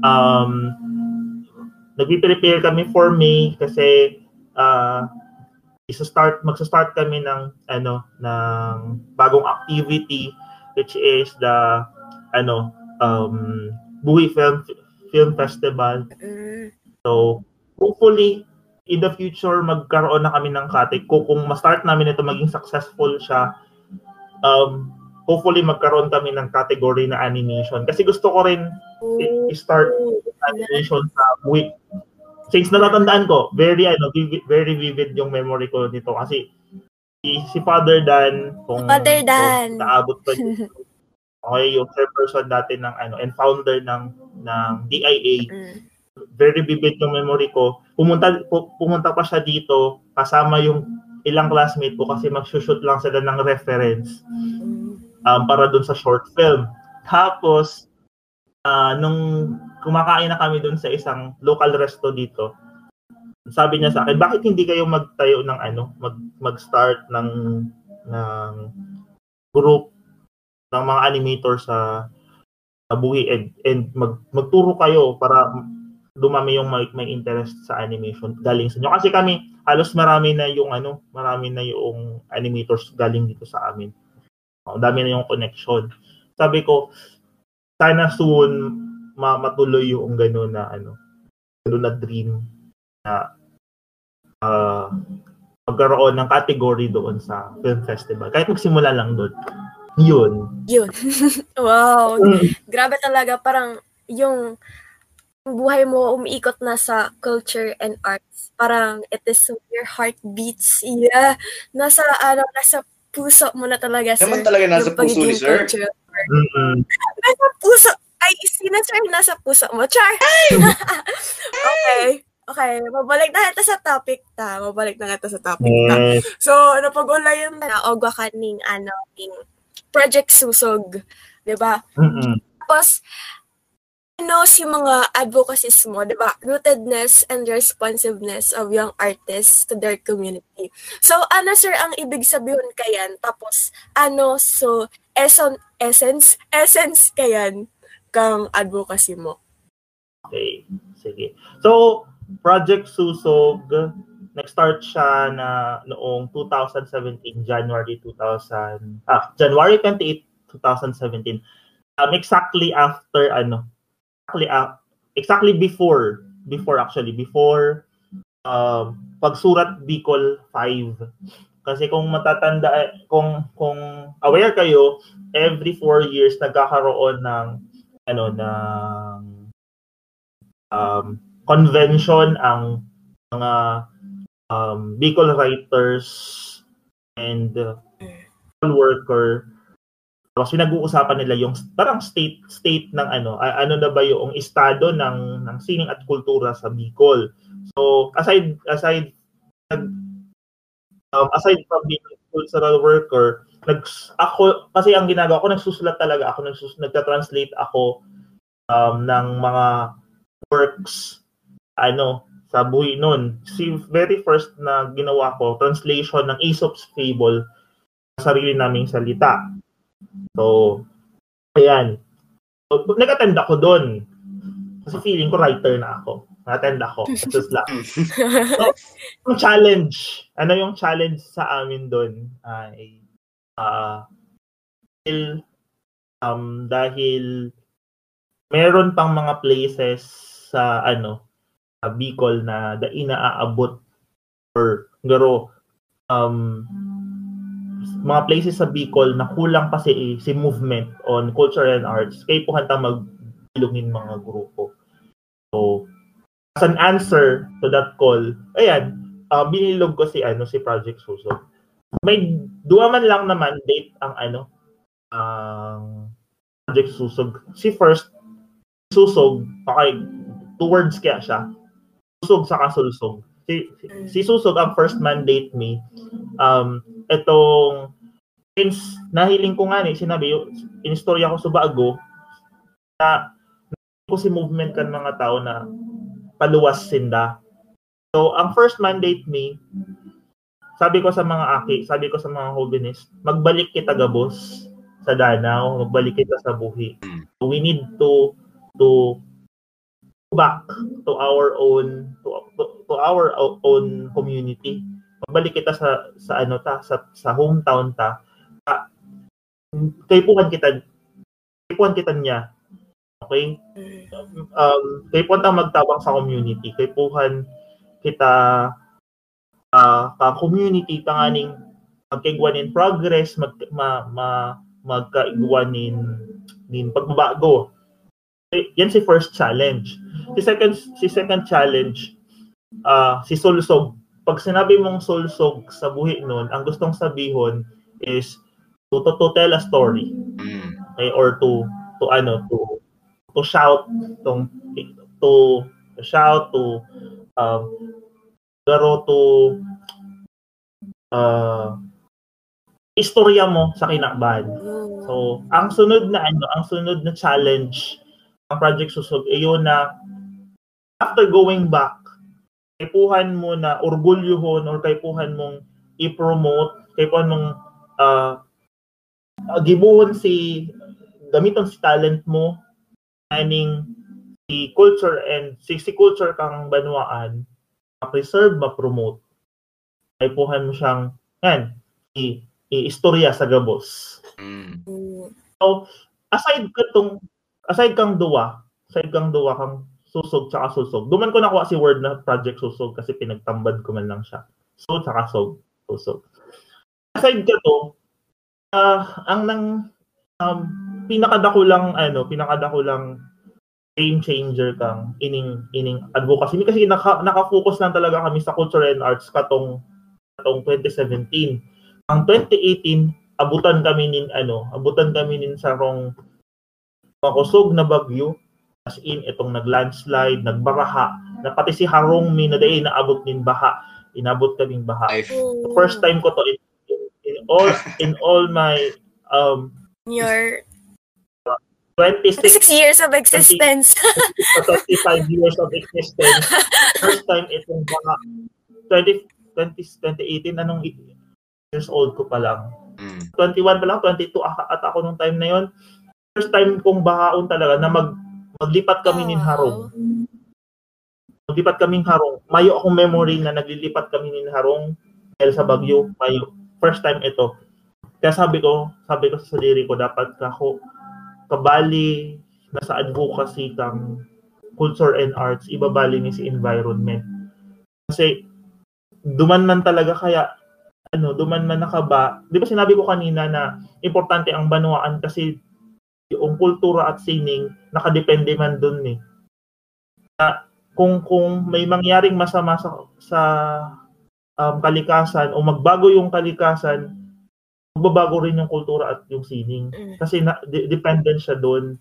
um, nagpi-prepare kami for May kasi uh, isa-start magsa-start kami ng ano ng bagong activity which is the ano um Buhi Film Film Festival. So hopefully in the future magkaroon na kami ng kate kung, kung ma-start namin ito maging successful siya um hopefully magkaroon kami ng category na animation kasi gusto ko rin i- i-start animation sa week. Since natatandaan ko, very ano, vivid, very vivid yung memory ko nito kasi si, Father Dan kung Father Dan. kung naabot pa dito, okay, yung chairperson dati ng ano and founder ng ng DIA, mm, very vivid yung memory ko. Pumunta pu- pumunta pa siya dito kasama yung ilang classmate ko kasi mag-shoot lang sila ng reference mm. Um, para dun sa short film. Tapos, ah, nung kumakain na kami dun sa isang local resto dito, sabi niya sa akin, bakit hindi kayo magtayo ng ano, mag, mag-start ng, ng group ng mga animator sa sa buhi and, and mag, magturo kayo para dumami yung may, may interest sa animation galing sa inyo. Kasi kami, halos marami na yung ano, marami na yung animators galing dito sa amin. Ang dami na yung connection. Sabi ko, sana soon ma- matuloy yung gano'n na ano, gano'n na dream na uh, magkaroon ng category doon sa film festival. Kahit magsimula lang doon. Yun. Yun. wow. Mm. Grabe talaga. Parang yung buhay mo umiikot na sa culture and arts. Parang it is your heart beats. Yeah. Nasa, ano, nasa puso mo na talaga, sir. Naman talaga nasa yung puso ni sir. Mm-mm. Nasa puso. Ay, sina sir, nasa puso mo. Char! okay. Okay, mabalik na ito sa topic ta. Mabalik na ito sa topic ta. Yes. So, napag-ulayan na ogwa kaning ano, ning Project Susog. 'Di ba? Mm-mm. Tapos, ano si mga advocacies mo, di ba? Rootedness and responsiveness of young artists to their community. So, ano sir ang ibig sabihin kayan? Tapos, ano, so, eson, essence, essence kayan kang advocacy mo? Okay. Sige. So, Project Susog, nag-start siya na noong 2017, January 2000, ah, January 28, 2017. Um, exactly after, ano, exactly, uh, exactly before, before actually, before um, pagsurat Bicol 5. Kasi kung matatanda, kung, kung aware kayo, every four years nagkakaroon ng, ano, ng um, convention ang mga um, Bicol writers and uh, worker tapos pinag-uusapan nila yung parang state state ng ano ano na ba yung estado ng ng sining at kultura sa Bicol. So aside aside um, aside from being a cultural worker, nag ako kasi ang ginagawa ko nagsusulat talaga ako nagsus nagta-translate ako um, ng mga works ano sa buhay noon. Si very first na ginawa ko translation ng Aesop's Fable sa sarili naming salita. So, ayan. So, nag-attend ako doon. Kasi feeling ko writer na ako. Nag-attend ako. Just lang. So, yung challenge, ano yung challenge sa amin doon ay uh, dahil, um, dahil meron pang mga places sa ano sa Bicol na da inaaabot or garo um mga places sa Bicol na kulang kasi si movement on culture and arts kay po hanta magbilungin mga grupo. So, as an answer to that call, ayan, uh, binilog ko si ano si Project Susog. May dua man lang naman date ang ano ang uh, Project Susog. Si first Susog, okay, two words kaya siya. Susog sa kasulsog. Si, si Susog ang first mandate me. Um, itong since nahiling ko nga ni sinabi inistorya ko sa bago na ko si movement kan mga tao na paluwas sinda. So, ang first mandate me, sabi ko sa mga aki, sabi ko sa mga holiness, magbalik kita gabos sa Danau, magbalik kita sa buhi. We need to to back to our own to, to, to our own community. Magbalik kita sa sa ano ta sa sa hometown ta kaypuhan kita, kaypuhan kita niya. Okay? Um, kaypuhan ta magtabang sa community. Kaypuhan kita uh, ka community tanganing magkaigwanin progress, mag, ma, ma, magkaigwanin nin pagbabago. Yan si first challenge. Si second si second challenge uh, si sulsog. Pag sinabi mong sulsog sa buhi nun, ang gustong sabihon is to, to, to tell a story. Mm. Okay, or to to ano to to shout to to, to shout to um pero to uh, istorya mo sa kinakbahan. So, ang sunod na ano, ang sunod na challenge ng Project Susog ay yun na after going back, kaipuhan mo na orgulyohon or kaipuhan mong i-promote, kaipuhan mong uh, uh, gibuhon si gamiton si talent mo aning si culture and si, si culture kang banwaan ma-preserve, ma-promote. Ay puhan mo siyang yan i, i-istorya sa gabos. Mm. so aside ka tong aside kang duwa aside kang duwa kang susog tsaka susog. Duman ko nakuha si word na project susog kasi pinagtambad ko man lang siya. So tsaka sog susog. Aside ka to uh, ang nang um, pinakadako lang ano, pinakadako lang game changer kang ining ining advocacy. Kasi naka, naka-focus lang talaga kami sa culture and arts katong katong 2017. Ang 2018 abutan kami nin ano, abutan kami nin sa rong makusog na bagyo as in itong naglandslide, nagbaraha, na pati si Harong mi na day naabot nin baha, inabot kaming baha. The first time ko to in all in all my um your 26 years of existence. 20, 25 years of existence. First time itong baka 20, 20, 2018, anong years old ko pa lang. Mm. 21 pa lang, 22 at ako nung time na yon. First time kong bahaon talaga na mag maglipat kami oh. nin Harong. Maglipat kaming Harong. Mayo akong memory na naglilipat kami nin Harong dahil sa Bagyo. Mayo first time ito. Kaya sabi ko, sabi ko sa sarili ko, dapat kako kabali na sa advocacy kang culture and arts, ibabali ni si environment. Kasi duman man talaga kaya ano, duman man nakaba. Di ba sinabi ko kanina na importante ang banwaan kasi yung kultura at sining nakadepende man dun eh. Na kung kung may mangyaring masama sa sa um, kalikasan o magbago yung kalikasan, magbabago rin yung kultura at yung sining. Mm. Kasi na, de- dependent siya doon.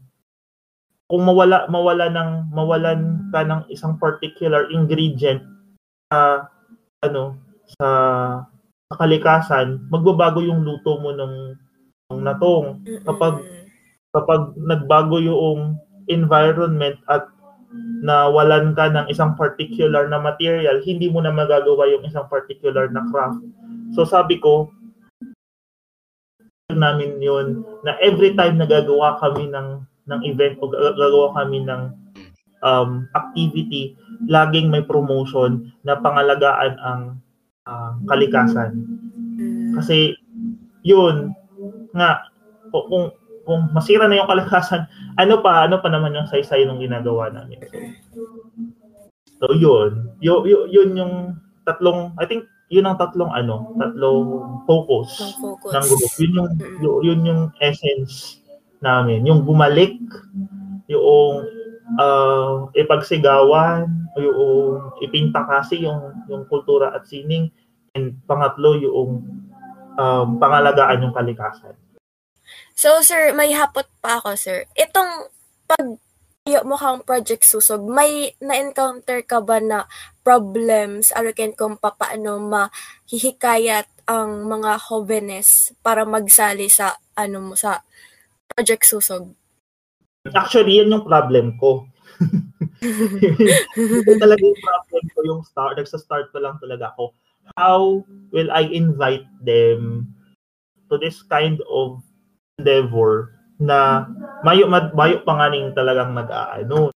Kung mawala mawala ng mawalan ka ng isang particular ingredient sa uh, ano sa, sa kalikasan, magbabago yung luto mo ng ng natong. Kapag kapag nagbago yung environment at na walan ka ng isang particular na material, hindi mo na magagawa yung isang particular na craft. So sabi ko, namin yun na every time nagagawa kami ng ng event o gagawa kami ng um, activity, laging may promotion na pangalagaan ang uh, kalikasan. Kasi yun nga kung kung masira na yung kalikasan, ano pa, ano pa naman yung saysay nung ginagawa namin. So, yun. Y- y- yun yung tatlong, I think, yun ang tatlong ano, tatlong focus, focus. ng group. Yun yung, yun, yun yung essence namin. Yung bumalik, yung uh, ipagsigawan, yung ipinta kasi yung, yung kultura at sining, and pangatlo yung um, pangalagaan yung kalikasan. So, sir, may hapot pa ako, sir. Itong pag mo kang Project Susog, may na-encounter ka ba na problems, arukin kung paano mahihikayat ang mga jóvenes para magsali sa ano mo sa Project Susog? Actually, yan yung problem ko. Ito talaga yung problem ko yung start. Nagsa-start pa lang talaga ako. How will I invite them to this kind of endeavor na mayo mayo pa nga ning talagang nag-aano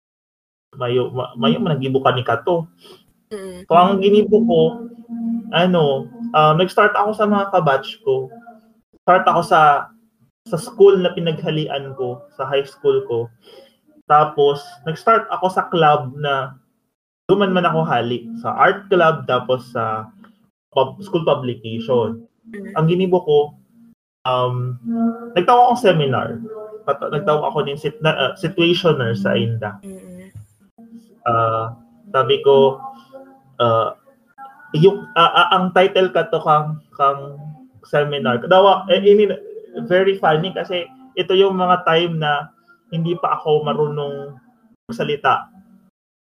mayo mayo man nagibukan ni kato mm. so ang ginibo ko ano uh, nag-start ako sa mga kabatch ko start ako sa sa school na pinaghalian ko sa high school ko tapos nag-start ako sa club na duman man ako hali sa art club tapos sa pub, school publication mm. ang ginibo ko um, nagtawa akong seminar. Pat- nagtawa ako ng sit- uh, situationer sa INDA. Uh, sabi ko, uh, yung uh, uh, ang title ka to kang kang seminar. Dawa eh, ini very funny kasi ito yung mga time na hindi pa ako marunong magsalita.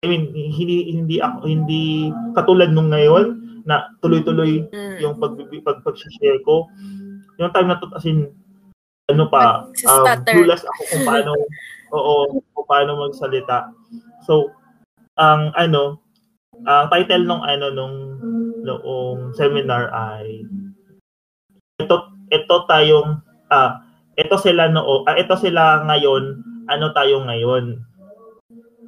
I mean, hindi hindi ako hindi katulad nung ngayon na tuloy-tuloy mm. yung pag pag pag-share ko yung time na to, as in, ano pa, um, clueless ako kung paano, oo, kung paano magsalita. So, ang ano, ang title nung ano nung noong seminar ay ito ito tayong ah ito sila no ah, ito sila ngayon ano tayo ngayon?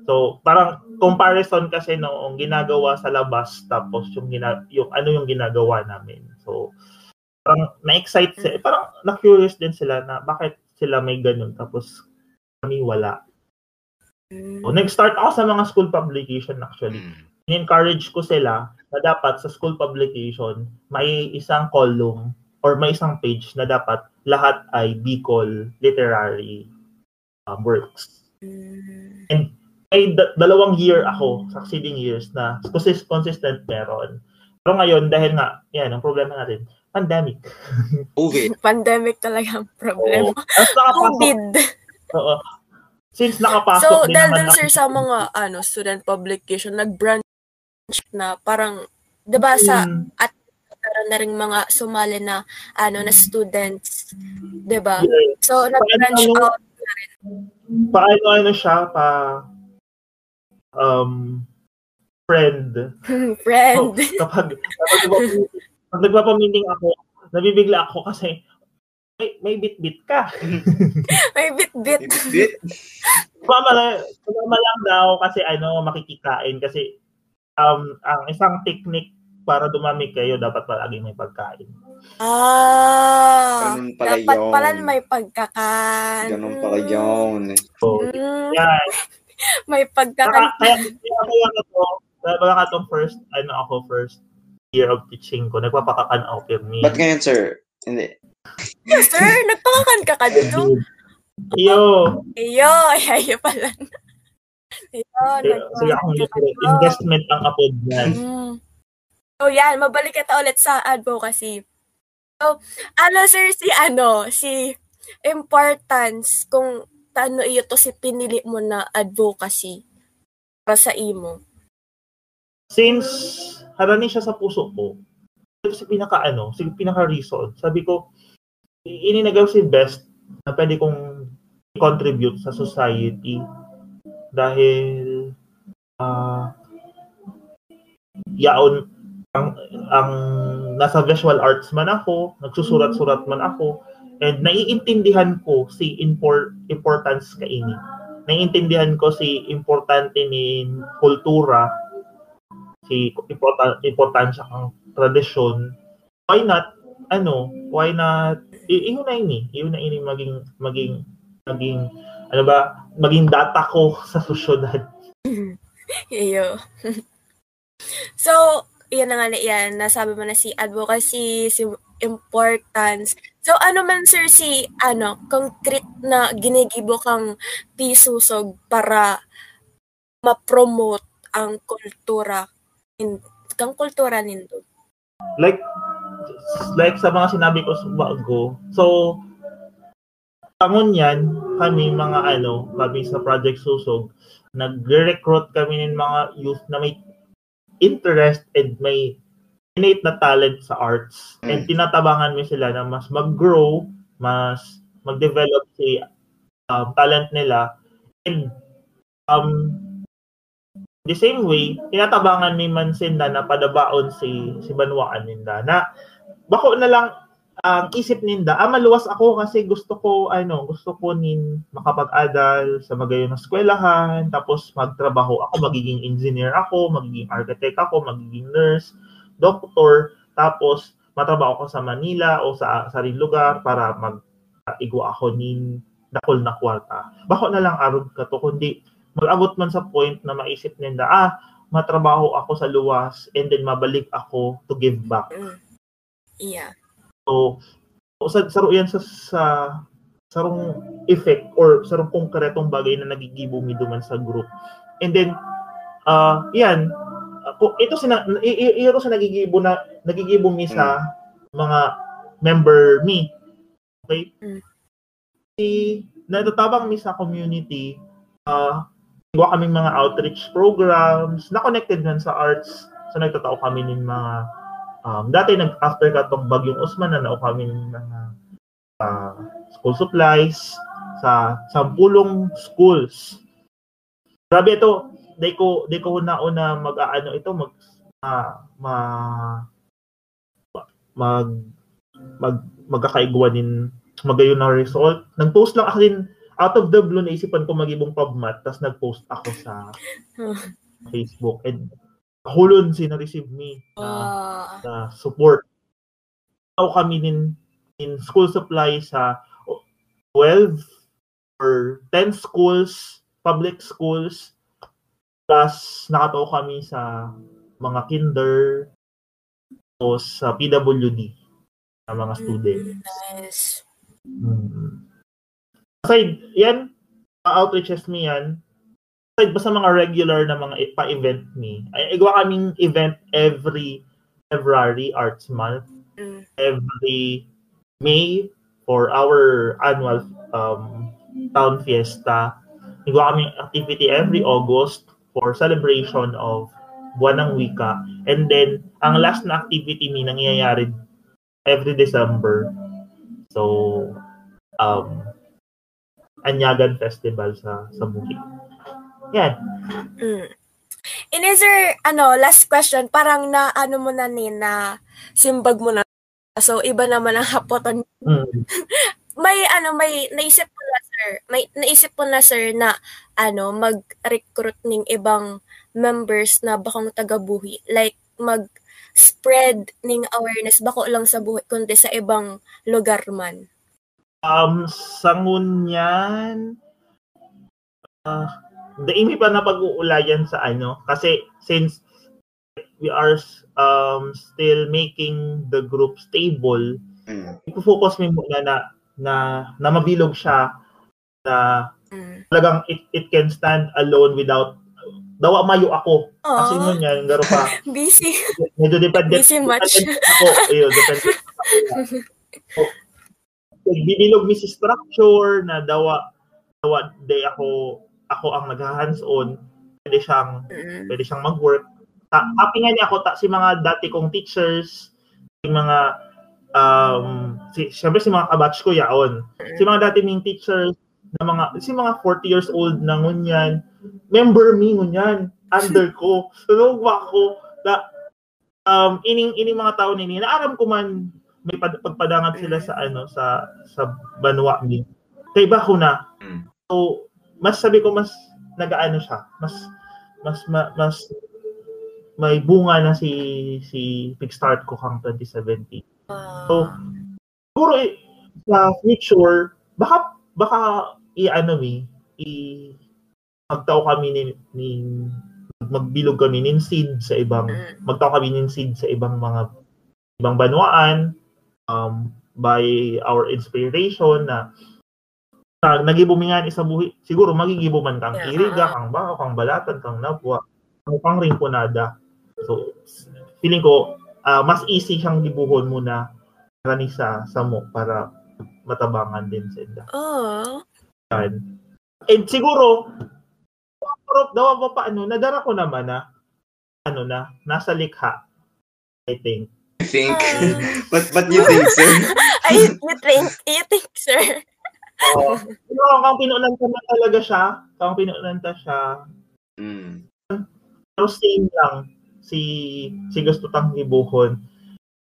So parang comparison kasi noong ginagawa sa labas tapos yung gina, yung ano yung ginagawa namin. So parang na-excite sila, parang na-curious din sila na bakit sila may ganun tapos kami wala. So, nag-start ako sa mga school publication actually. Mm. encourage ko sila na dapat sa school publication may isang column or may isang page na dapat lahat ay Bicol literary um, works. Mm. And may d- dalawang year ako, succeeding years na consistent meron. Pero ngayon, dahil nga, yan, ang problema natin, pandemic. COVID. pandemic talaga ang problema. Oo. COVID. Oo. Since nakapasok so, din dahil dun, sir, sa mga ano, student publication, nag-branch na parang, di ba sa, mm. at meron na rin mga sumali na, ano, na students, di ba? Yes. So, nag-branch paano, out na rin. Paano, ano siya, pa, um, friend. friend. So, kapag, kapag pag nagpapamiting ako, nabibigla ako kasi may, may bit-bit ka. may bit-bit. bit Sumama lang, sumama lang daw kasi ano, makikikain kasi um, ang isang technique para dumami kayo, dapat palaging may pagkain. Ah, Ganun pala dapat yun. pala may pagkakan. Ganun pala yun. So, mm. yan. may pagkakan. Kaya, kaya, kaya, kaya, to, kaya, kaya, kaya, first, ano ako first, year of teaching ko, nagpapakakan ako permi. Ba't ngayon, sir? Hindi. sir, nagpakakan ka ka dito? Iyo. Iyo, ayayo pala. Iyo, Sige akong investment ang apod yan. Mm. So yan, mabalik kita ulit sa advocacy. So, ano sir, si ano, si importance kung ano iyo to si pinili mo na advocacy para sa imo? Since harani siya sa puso ko. Ito si pinaka ano, si pinaka reason. Sabi ko, ininagaw si best na pwede kong contribute sa society dahil uh, yaon ang ang nasa visual arts man ako, nagsusurat-surat man ako, and naiintindihan ko si import, importance kaini. Naiintindihan ko si importante ni kultura si important importansya ang tradisyon why not ano why not ini iyon na ini maging maging maging ano ba maging data ko sa susyudad iyo so yan na nga na yan nasabi mo na si advocacy si importance so ano man sir si ano concrete na ginigibo kang pisusog para ma-promote ang kultura in kang kultura nindot. like like sa mga sinabi ko sa bago. So tangon yan, kami mga ano, kami sa Project Susog, nag-recruit kami ng mga youth na may interest and may innate na talent sa arts. And tinatabangan mo sila na mas mag-grow, mas mag-develop si um, talent nila. And um, the same way, tinatabangan ni Mansinda na padabaon si si Banwaan ninda na bako na lang ang isip ninda, ah maluwas ako kasi gusto ko ano, gusto ko nin makapag-aral sa magayon na eskwelahan, tapos magtrabaho ako, magiging engineer ako, magiging architect ako, magiging nurse, doctor, tapos matrabaho ako sa Manila o sa sarili lugar para mag igwa ako nin dakol na kwarta. Bako na lang arog ka to kundi mag-abot man sa point na maisip ninda, ah, matrabaho ako sa luwas and then mabalik ako to give back. Mm. Yeah. So, sa saro yan sa sa sarong effect or sarong konkretong bagay na nagigibo mi duman sa group. And then uh yan ako ito sina i- i- iro sa nagigibo na nagigibo mi sa mga member mi. Okay? Mm. Si natatabang mi sa community uh gawa kaming mga outreach programs na connected man sa arts. So nagtatao kami ng mga um, dati nag after katong bagyong Usman na nao kami ng mga uh, school supplies sa sampulong schools. Grabe ito, di ko di ko na una mag-aano ito mag uh, ma mag mag magkakaiguanin magayon na result. Nag-post lang ako din out of the blue naisipan ko magibong pubmat tapos nag-post ako sa Facebook and hulon si na-receive me na, Ah. na support. Ako kami din in school supply sa 12 or 10 schools, public schools, plus nakataw kami sa mga kinder o sa PWD sa mga students. Nice. Mm. Aside, yan, mga outreaches mi yan. Aside ba sa mga regular na mga pa-event mi, ay igawa kaming event every February Arts Month, Mm. every May for our annual um, town fiesta. Igawa kaming activity every August for celebration of Buwan ng Wika. And then, ang last na activity mi nangyayari every December. So, um, Anyagan Festival sa sa Bukid. Yan. Mm. And is there, ano, last question, parang na, ano mo na ni, na simbag mo na. So, iba naman ang hapoton. Mm. May, ano, may, naisip po na, sir, may, naisip po na, sir, na, ano, mag-recruit ng ibang members na bakong taga-buhi. Like, mag-spread ng awareness, bako lang sa buhi, kundi sa ibang lugar man. Um, sangun yan, uh, daimi pa na pag-uulayan sa ano, kasi since we are um, still making the group stable, Mm. focus mo muna na, na, na mabilog siya, na Mm. talagang it, it can stand alone without dawa mayo ako. Kasi Aww. nun yan, garo pa. Busy. Medyo dependent. Busy much. dependent ako. Ayun, dependent ako. So, bibilog mi si structure na dawa dawa day ako ako ang nag-hands on. Pwede siyang Mm. pwede siyang mag-work. Ta, happy nga niya ako ta, si mga dati kong teachers si mga um si syempre si mga kabatch ko yaon. Si mga dati ming teachers na mga si mga 40 years old na ngunyan member mi ngunyan under ko so ba ko na um ining ining mga tao nini naaram ko man may pad- pagpadangan sila sa ano sa sa banwa mi kay ba ko na Mm. so mas sabi ko mas nagaano siya mas mas ma- mas may bunga na si si big start ko kang 2017 So, Ah. siguro eh, sa future, baka, baka i-ano mi, i magtao kami ni, ni magbilog kami nin seed sa ibang Mm. magtao kami nin seed sa ibang mga ibang banwaan um, by our inspiration na uh, nagibumingan isa buhi, siguro magigibuman kang Yeah. iriga, kang baka, kang balatan, kang napwa, kang pang ringkunada. So, feeling ko, ah, mas easy siyang gibuhon muna kani sa samo para matabangan din sa inda. Oh. Yan. And siguro, pero daw pa paano, nadara ko naman na, ano na, nasa likha, I think. I think. Ah. but but you think, sir? Ay, you think, you think, sir? Oo. Pero kang pinulanta na talaga siya, kang pinulanta siya, Mm. pero same lang si si gusto tang gibuhon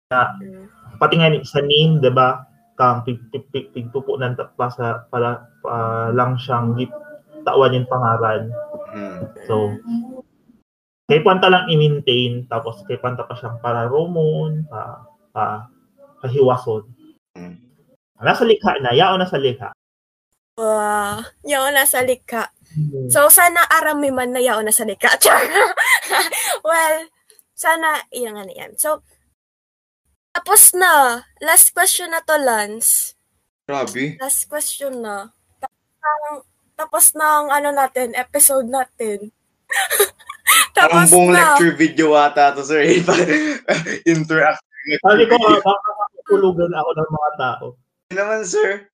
Mm. pati nga ni- sa name 'di ba kang pig pig pig, pigtupo ng pa sa para pa lang siyang git tawan yung pangaran Mm. so kay panta lang i-maintain tapos kay panta pa siyang para romon pa pa pahiwason Mm. nasa likha na yao na sa likha Wow. Yaon na sa likha. So, sana arami man na yaon na sa likha. Well, sana, yan nga na yan. So, tapos na. Last question na to, Lance. Grabe. Last question na. Tapos na, tapos na ang ano natin, episode natin. Parang tapos buong na. lecture video ata to, sir. Interact. sabi ko baka makakulugan ako ng mga tao Ano naman, sir?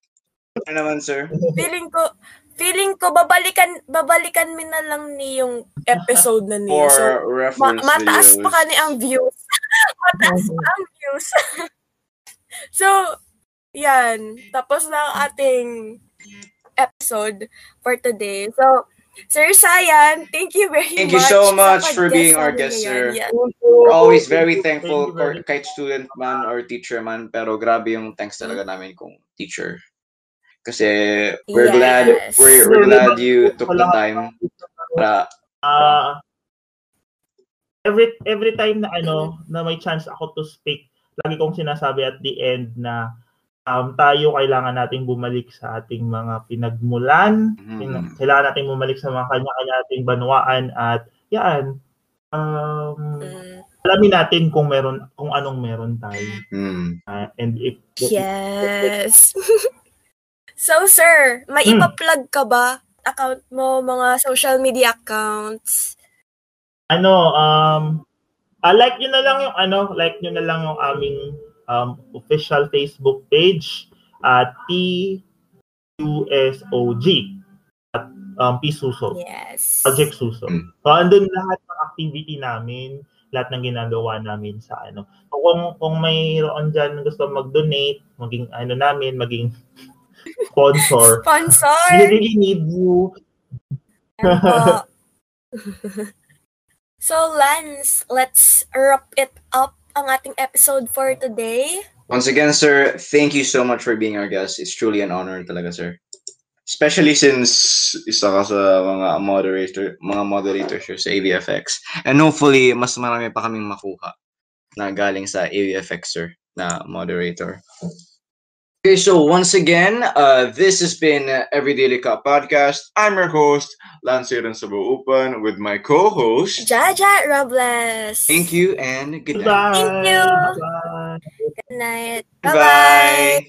Ano naman, sir? Feeling ko, feeling ko, babalikan, babalikan min na lang ni yung episode na niya. For So, ma- reference mataas videos. pa kani ang views. mataas pa ang views. so, yan. Tapos na ang ating episode for today. So, Sir Sayan, thank you very Thank you much. so sa much for being our guest, sir. Yan. We're always very Thank thankful you for kahit student man or teacher man, pero grabe yung thanks talaga namin kung teacher. Kasi we're Yes. glad we're, we're glad you took the time para Ah, every every time na ano na may chance ako to speak, lagi kong sinasabi at the end na um, tayo kailangan nating bumalik sa ating mga pinagmulan. Pina- kailangan nating bumalik sa mga kanya-kanya nating banwaan at yan um, Mm, alamin natin kung meron kung anong meron tayo hmm. Ah, and if yes. so, sir, may Hmm. ipa-plug ka ba? Account mo, mga social media accounts? ano um ah, like nyo na lang yung ano like nyo na lang yung aming um, official Facebook page at TUSOG at um, Pisuso Yes. Project Suso Mm. so andun lahat ng activity namin lahat ng ginagawa namin sa ano so, kung kung mayroon dyan gusto mag-donate maging ano namin maging sponsor Sponsor! we really need you so, Lance, let's wrap it up ang ating episode for today. Once again, sir, thank you so much for being our guest. It's truly an honor talaga, sir. Especially since isa ka sa mga moderator, mga moderator sir, sa AVFX. And hopefully, mas marami pa kaming makuha na galing sa AVFX, sir, na moderator. Okay, so once again, uh, this has been uh, Everyday Lika Podcast. I'm your host, Lance Sabaupan, with my co-host. Jaja Robles. Thank you and good night. Bye. Thank you. Bye. Good night. Bye.